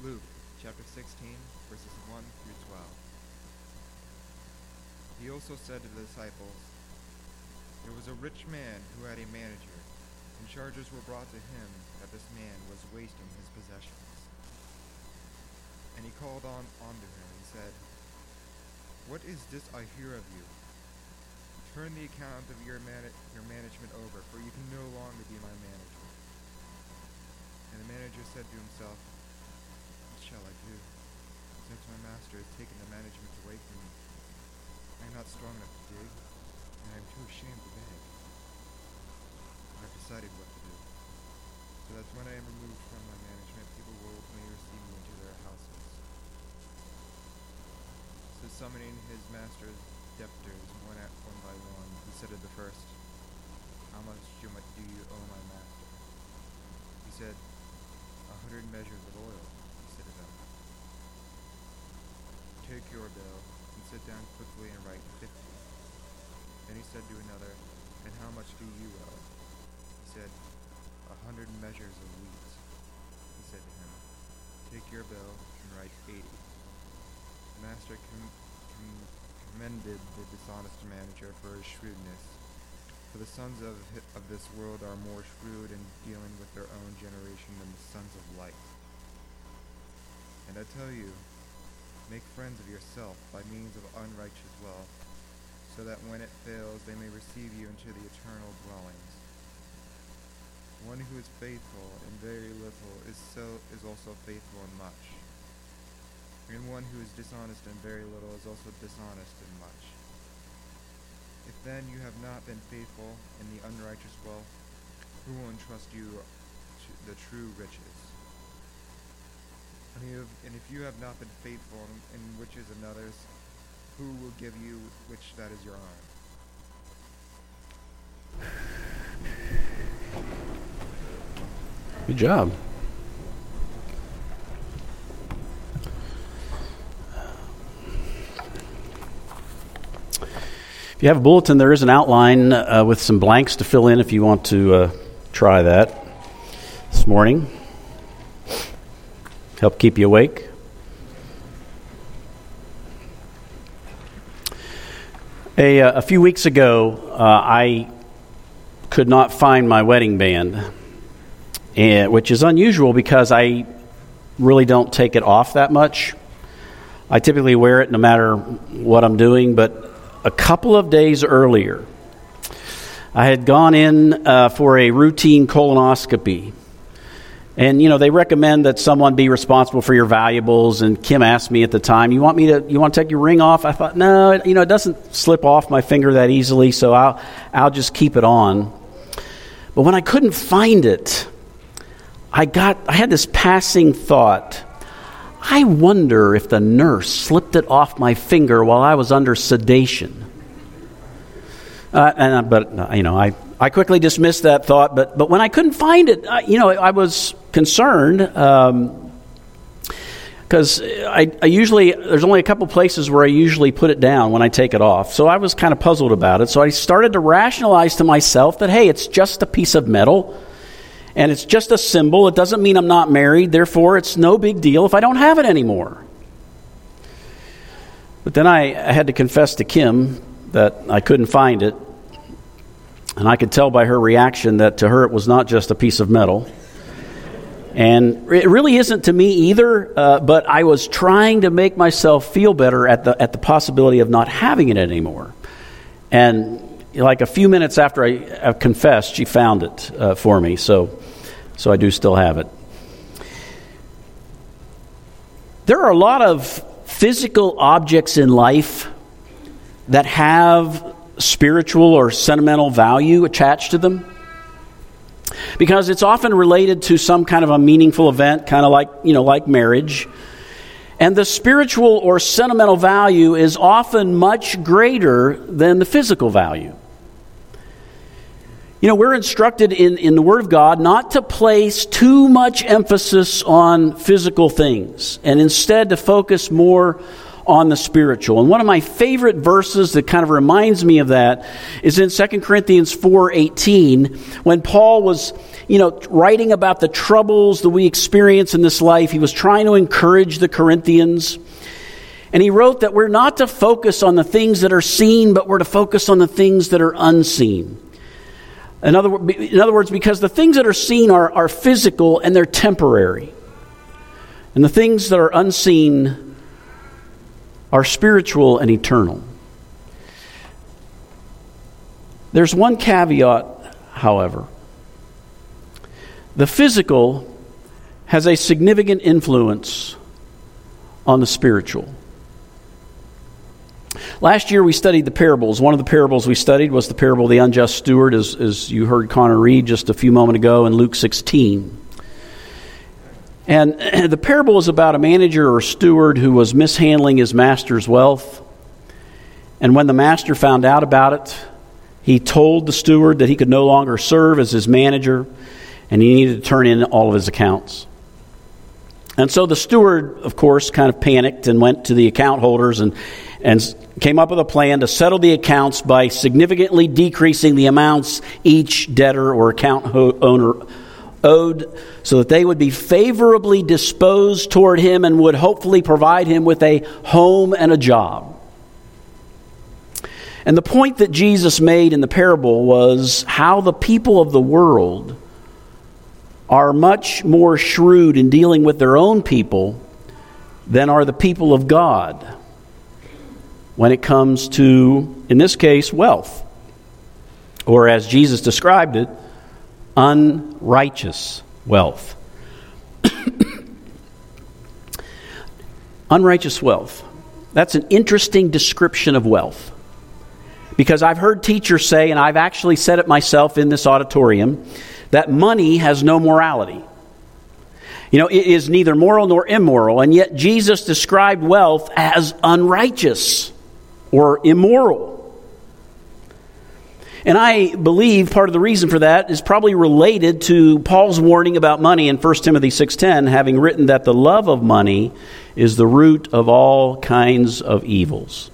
Luke chapter 16, verses 1 through 12. He also said to the disciples, There was a rich man who had a manager, and charges were brought to him that this man was wasting his possessions. And he called on unto him and said, What is this I hear of you? Turn the account of your, man- your management over, for you can no longer be my manager. And the manager said to himself, shall I do, since my master has taken the management away from me? I am not strong enough to dig, and I am too ashamed to beg. I have decided what to do, so that when I am removed from my management, people will openly receive me into their houses. So summoning his master's debtors one at one by one, he said to the first, How much do you owe my master? He said, A hundred measures of oil, he said to them. Take your bill and sit down quickly and write fifty. Then he said to another, And how much do you owe? He said, A hundred measures of wheat. He said to him, Take your bill and write eighty. The master com- com- commended the dishonest manager for his shrewdness. For the sons of, of this world are more shrewd in dealing with their own generation than the sons of light. And I tell you, make friends of yourself by means of unrighteous wealth, so that when it fails they may receive you into the eternal dwellings. One who is faithful in very little is so is also faithful in much. And one who is dishonest in very little is also dishonest in much. If then you have not been faithful in the unrighteous wealth, who will entrust you to the true riches? And, you have, and if you have not been faithful in, in riches and others, who will give you which that is your own? Good job. If you have a bulletin, there is an outline uh, with some blanks to fill in if you want to uh, try that this morning. Help keep you awake. A, uh, a few weeks ago, uh, I could not find my wedding band, and, which is unusual because I really don't take it off that much. I typically wear it no matter what I'm doing, but a couple of days earlier, I had gone in uh, for a routine colonoscopy. And you know they recommend that someone be responsible for your valuables. And Kim asked me at the time, "You want me to? You want to take your ring off?" I thought, "No, it, you know it doesn't slip off my finger that easily, so I'll I'll just keep it on." But when I couldn't find it, I got I had this passing thought. I wonder if the nurse slipped it off my finger while I was under sedation. Uh, and, but you know, I, I quickly dismissed that thought. But but when I couldn't find it, I, you know, I was concerned um, because I, I usually there's only a couple places where I usually put it down when I take it off. So I was kind of puzzled about it. So I started to rationalize to myself that hey, it's just a piece of metal. And it's just a symbol. It doesn't mean I'm not married. Therefore, it's no big deal if I don't have it anymore. But then I, I had to confess to Kim that I couldn't find it. And I could tell by her reaction that to her it was not just a piece of metal. And it really isn't to me either, uh, but I was trying to make myself feel better at the, at the possibility of not having it anymore. And like a few minutes after I, I confessed, she found it uh, for me. So, so I do still have it. There are a lot of physical objects in life that have spiritual or sentimental value attached to them? Because it's often related to some kind of a meaningful event kind of like you know like marriage. And the spiritual or sentimental value is often much greater than the physical value. You know, we're instructed in, in the Word of God not to place too much emphasis on physical things and instead to focus more on the spiritual. And one of my favorite verses that kind of reminds me of that is in 2 Corinthians 4:18 when Paul was, you know, writing about the troubles that we experience in this life. He was trying to encourage the Corinthians. And he wrote that we're not to focus on the things that are seen, but we're to focus on the things that are unseen. In other, in other words, because the things that are seen are, are physical and they're temporary. And the things that are unseen are spiritual and eternal. There's one caveat, however. The physical has a significant influence on the spiritual. Last year we studied the parables. One of the parables we studied was the parable of the unjust steward, as, as you heard Connor read just a few moments ago in Luke 16. And the parable is about a manager or steward who was mishandling his master's wealth. And when the master found out about it, he told the steward that he could no longer serve as his manager and he needed to turn in all of his accounts. And so the steward, of course, kind of panicked and went to the account holders and, and came up with a plan to settle the accounts by significantly decreasing the amounts each debtor or account ho- owner owed so that they would be favorably disposed toward him and would hopefully provide him with a home and a job. And the point that Jesus made in the parable was how the people of the world are much more shrewd in dealing with their own people than are the people of God when it comes to, in this case, wealth. Or as Jesus described it, unrighteous wealth. unrighteous wealth. That's an interesting description of wealth. Because I've heard teachers say, and I've actually said it myself in this auditorium, that money has no morality. You know, it is neither moral nor immoral, and yet Jesus described wealth as unrighteous or immoral. And I believe part of the reason for that is probably related to Paul's warning about money in 1 Timothy 6:10 having written that the love of money is the root of all kinds of evils.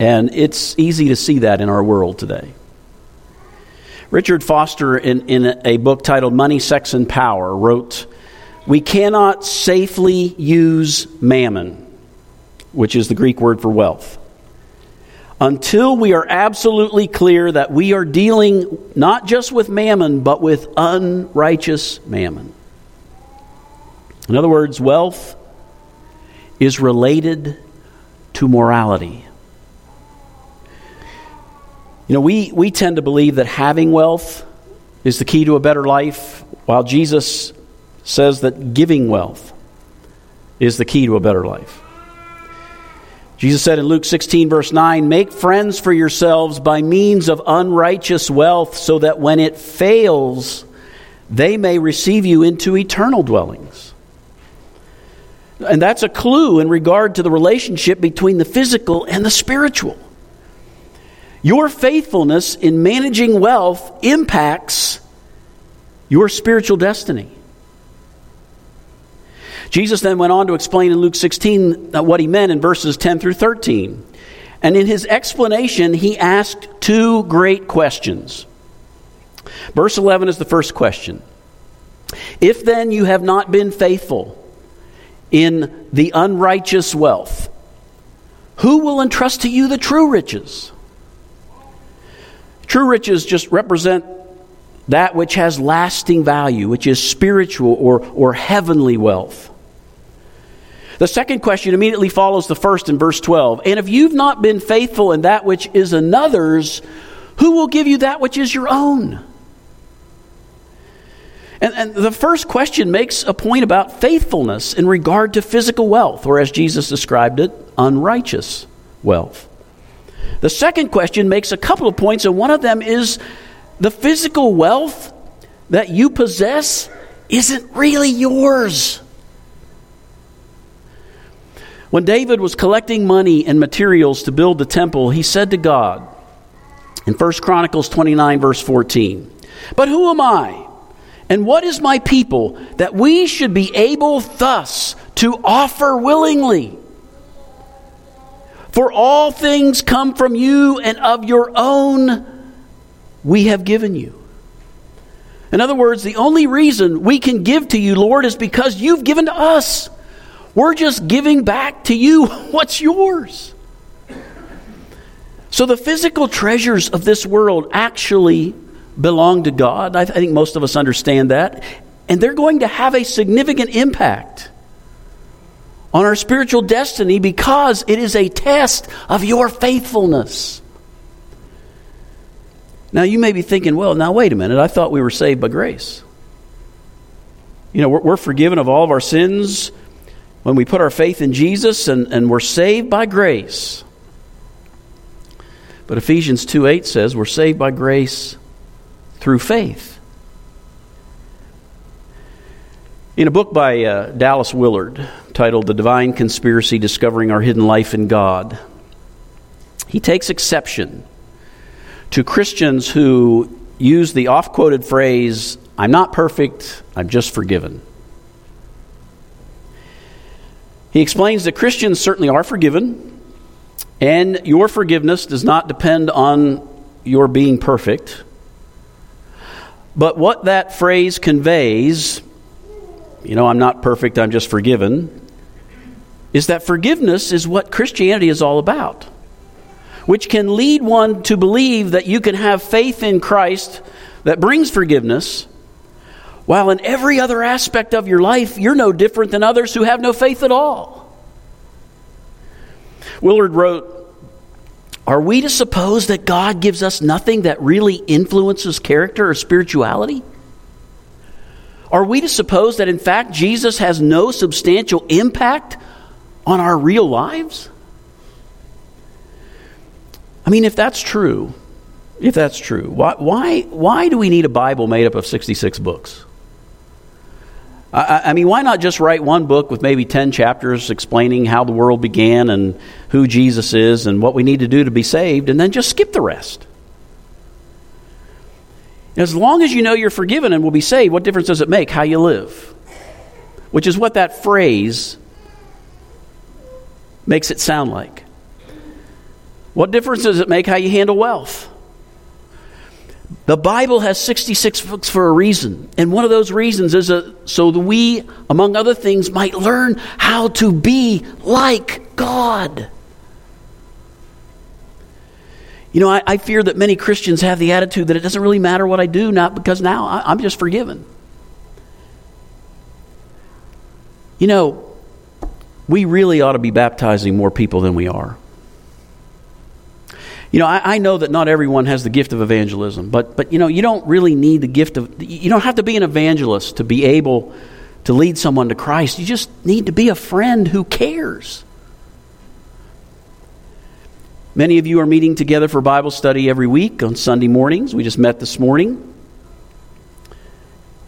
And it's easy to see that in our world today. Richard Foster, in, in a book titled Money, Sex, and Power, wrote We cannot safely use mammon, which is the Greek word for wealth until we are absolutely clear that we are dealing not just with mammon, but with unrighteous mammon. In other words, wealth is related to morality. You know, we, we tend to believe that having wealth is the key to a better life, while Jesus says that giving wealth is the key to a better life. Jesus said in Luke 16, verse 9, Make friends for yourselves by means of unrighteous wealth, so that when it fails, they may receive you into eternal dwellings. And that's a clue in regard to the relationship between the physical and the spiritual. Your faithfulness in managing wealth impacts your spiritual destiny. Jesus then went on to explain in Luke 16 uh, what he meant in verses 10 through 13. And in his explanation, he asked two great questions. Verse 11 is the first question If then you have not been faithful in the unrighteous wealth, who will entrust to you the true riches? True riches just represent that which has lasting value, which is spiritual or, or heavenly wealth. The second question immediately follows the first in verse 12. And if you've not been faithful in that which is another's, who will give you that which is your own? And, and, the first question makes a point about faithfulness in regard to physical wealth, or as Jesus described it, unrighteous wealth. The second question makes a couple of points, and one of them is the physical wealth that you possess isn't really yours. When David was collecting money and materials to build the temple, he said to God in 1 Chronicles 29, verse 14, But who am I? And what is my people that we should be able thus to offer willingly? For all things come from you, and of your own we have given you. In other words, the only reason we can give to you, Lord, is because you've given to us. We're just giving back to you what's yours. So the physical treasures of this world actually belong to God. I, think most of us understand that. And they're going to have a significant impact on our spiritual destiny because it is a test of your faithfulness. Now, you may be thinking, well, now wait a minute. I thought we were saved by grace. You know, we're, we're forgiven of all of our sins when we put our faith in Jesus, and, and we're saved by grace. But Ephesians 2 8 says we're saved by grace through faith. In a book by uh, Dallas Willard titled The Divine Conspiracy Discovering Our Hidden Life in God, he takes exception to Christians who use the oft quoted phrase, I'm not perfect, I'm just forgiven. He explains that Christians certainly are forgiven, and your forgiveness does not depend on your being perfect. But what that phrase conveys, you know, I'm not perfect, I'm just forgiven, is that forgiveness is what Christianity is all about, which can lead one to believe that you can have faith in Christ that brings forgiveness, while in every other aspect of your life, you're no different than others who have no faith at all. Willard wrote, Are we to suppose that God gives us nothing that really influences character or spirituality? Are we to suppose that in fact Jesus has no substantial impact on our real lives? I mean, if that's true, if that's true, why, why, why do we need a Bible made up of 66 books? I, I, mean, why not just write one book with maybe 10 chapters explaining how the world began and who Jesus is and what we need to do to be saved, and then just skip the rest? As long as you know you're forgiven and will be saved, what difference does it make how you live? Which is what that phrase makes it sound like. What difference does it make how you handle wealth? The Bible has 66 books for a reason. And one of those reasons is a, so that we, among other things, might learn how to be like God. You know, I, I, fear that many Christians have the attitude that it doesn't really matter what I do, not because now I, I'm just forgiven. You know, we really ought to be baptizing more people than we are. You know, I, I, know that not everyone has the gift of evangelism, but, but, you know, you don't really need the gift of, you don't have to be an evangelist to be able to lead someone to Christ. You just need to be a friend who cares. Many of you are meeting together for Bible study every week on Sunday mornings. We just met this morning.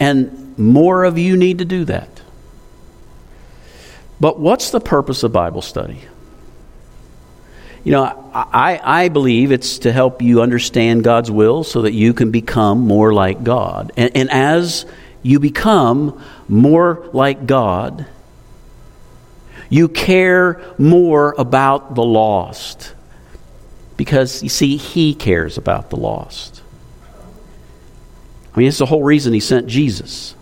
And more of you need to do that. But what's the purpose of Bible study? You know, I, I believe it's to help you understand God's will so that you can become more like God. And, and as you become more like God, you care more about the lost. Because, you see, He cares about the lost. I mean, it's the whole reason He sent Jesus.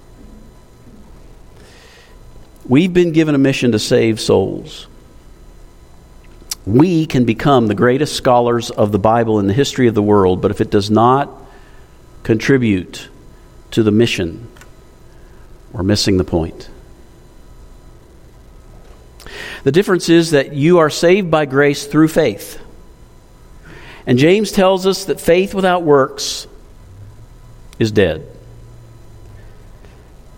We've been given a mission to save souls we can become the greatest scholars of the Bible in the history of the world, but if it does not contribute to the mission, we're missing the point. The difference is that you are saved by grace through faith. And James tells us that faith without works is dead.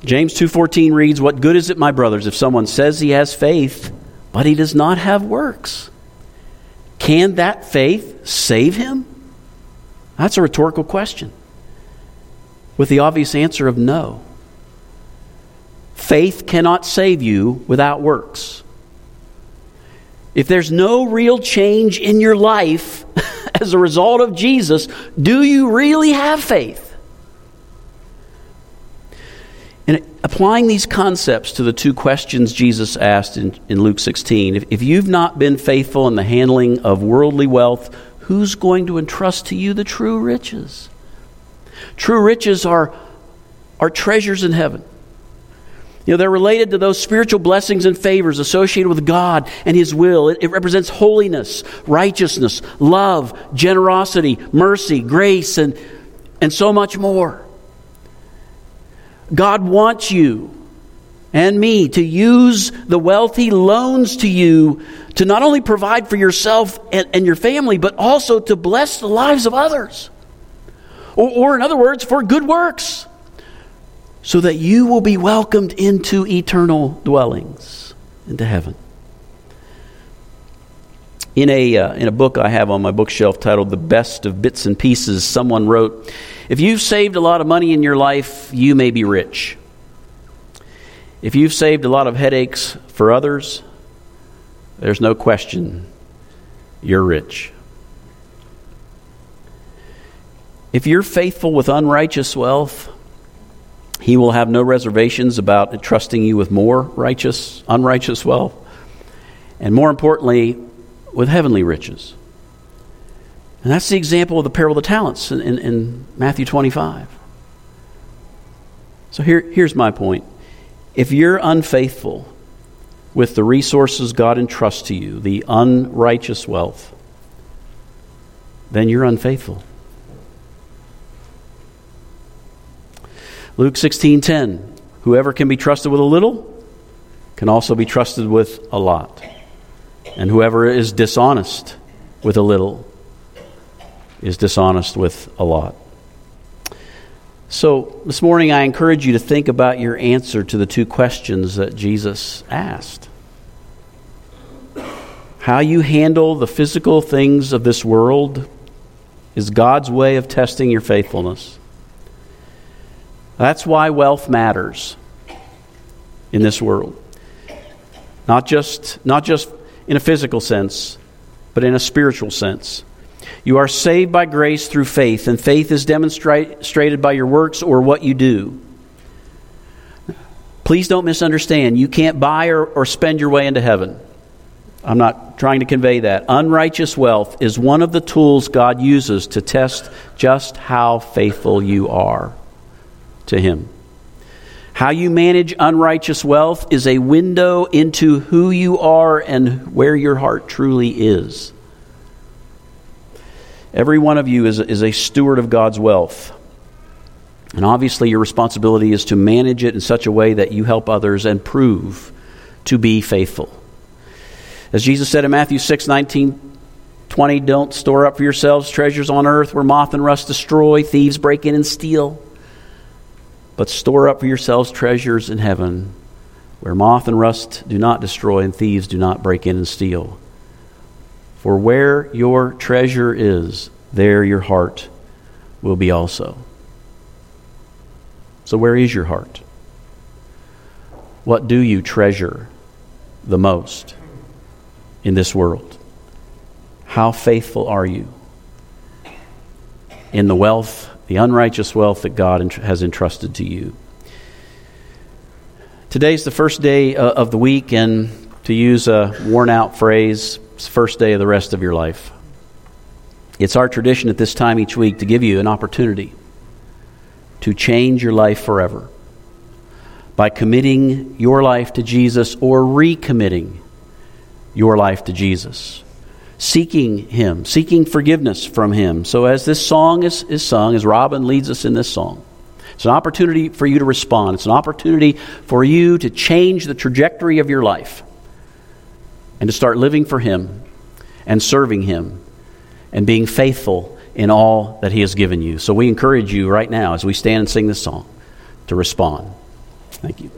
James 2:14 reads, "What good is it, my brothers, if someone says he has faith, but he does not have works? Can that faith save him? That's a rhetorical question with the obvious answer of no. Faith cannot save you without works. If there's no real change in your life as a result of Jesus, do you really have faith? And applying these concepts to the two questions Jesus asked in, in Luke 16 if, if you've not been faithful in the handling of worldly wealth, who's going to entrust to you the true riches? True riches are, are treasures in heaven. You know, they're related to those spiritual blessings and favors associated with God and His will. It, it, represents holiness, righteousness, love, generosity, mercy, grace, and, and so much more. God wants you and me to use the wealth He loans to you to not only provide for yourself and, and your family, but also to bless the lives of others. Or, or, in other words, for good works so that you will be welcomed into eternal dwellings, into heaven. In a, uh, in a book I have on my bookshelf titled The Best of Bits and Pieces, someone wrote If you've saved a lot of money in your life, you may be rich. If you've saved a lot of headaches for others, there's no question you're rich. If you're faithful with unrighteous wealth, he will have no reservations about entrusting you with more righteous, unrighteous wealth, and more importantly, with heavenly riches. And that's the example of the parable of the talents in, in, in Matthew 25. So here, here's my point. If you're unfaithful with the resources God entrusts to you, the unrighteous wealth, then you're unfaithful. Luke 16:10 Whoever can be trusted with a little can also be trusted with a lot. And whoever is dishonest with a little is dishonest with a lot. So, this morning I encourage you to think about your answer to the two questions that Jesus asked. How you handle the physical things of this world is God's way of testing your faithfulness. That's why wealth matters in this world. Not just, not just in a physical sense, but in a spiritual sense. You are saved by grace through faith, and faith is demonstrated by your works or what you do. Please don't misunderstand. You can't buy or, or spend your way into heaven. I'm not trying to convey that. Unrighteous wealth is one of the tools God uses to test just how faithful you are to Him. How you manage unrighteous wealth is a window into who you are and where your heart truly is. Every one of you is, is a steward of God's wealth. And obviously, your responsibility is to manage it in such a way that you help others and prove to be faithful. As Jesus said in Matthew 6 19, 20, don't store up for yourselves treasures on earth where moth and rust destroy, thieves break in and steal but store up for yourselves treasures in heaven where moth and rust do not destroy and thieves do not break in and steal. For where your treasure is, there your heart will be also. So, where is your heart? What do you treasure the most in this world? How faithful are you in the wealth the unrighteous wealth that God has entrusted to you. Today's the first day uh, of the week, and to use a worn out phrase, it's the first day of the rest of your life. It's our tradition at this time each week to give you an opportunity to change your life forever by committing your life to Jesus or recommitting your life to Jesus seeking Him, seeking forgiveness from Him. So, as this song is, is sung, as Robin leads us in this song, it's an opportunity for you to respond. It's an opportunity for you to change the trajectory of your life and to start living for Him and serving Him and being faithful in all that He has given you. So, we encourage you right now as we stand and sing this song to respond. Thank you.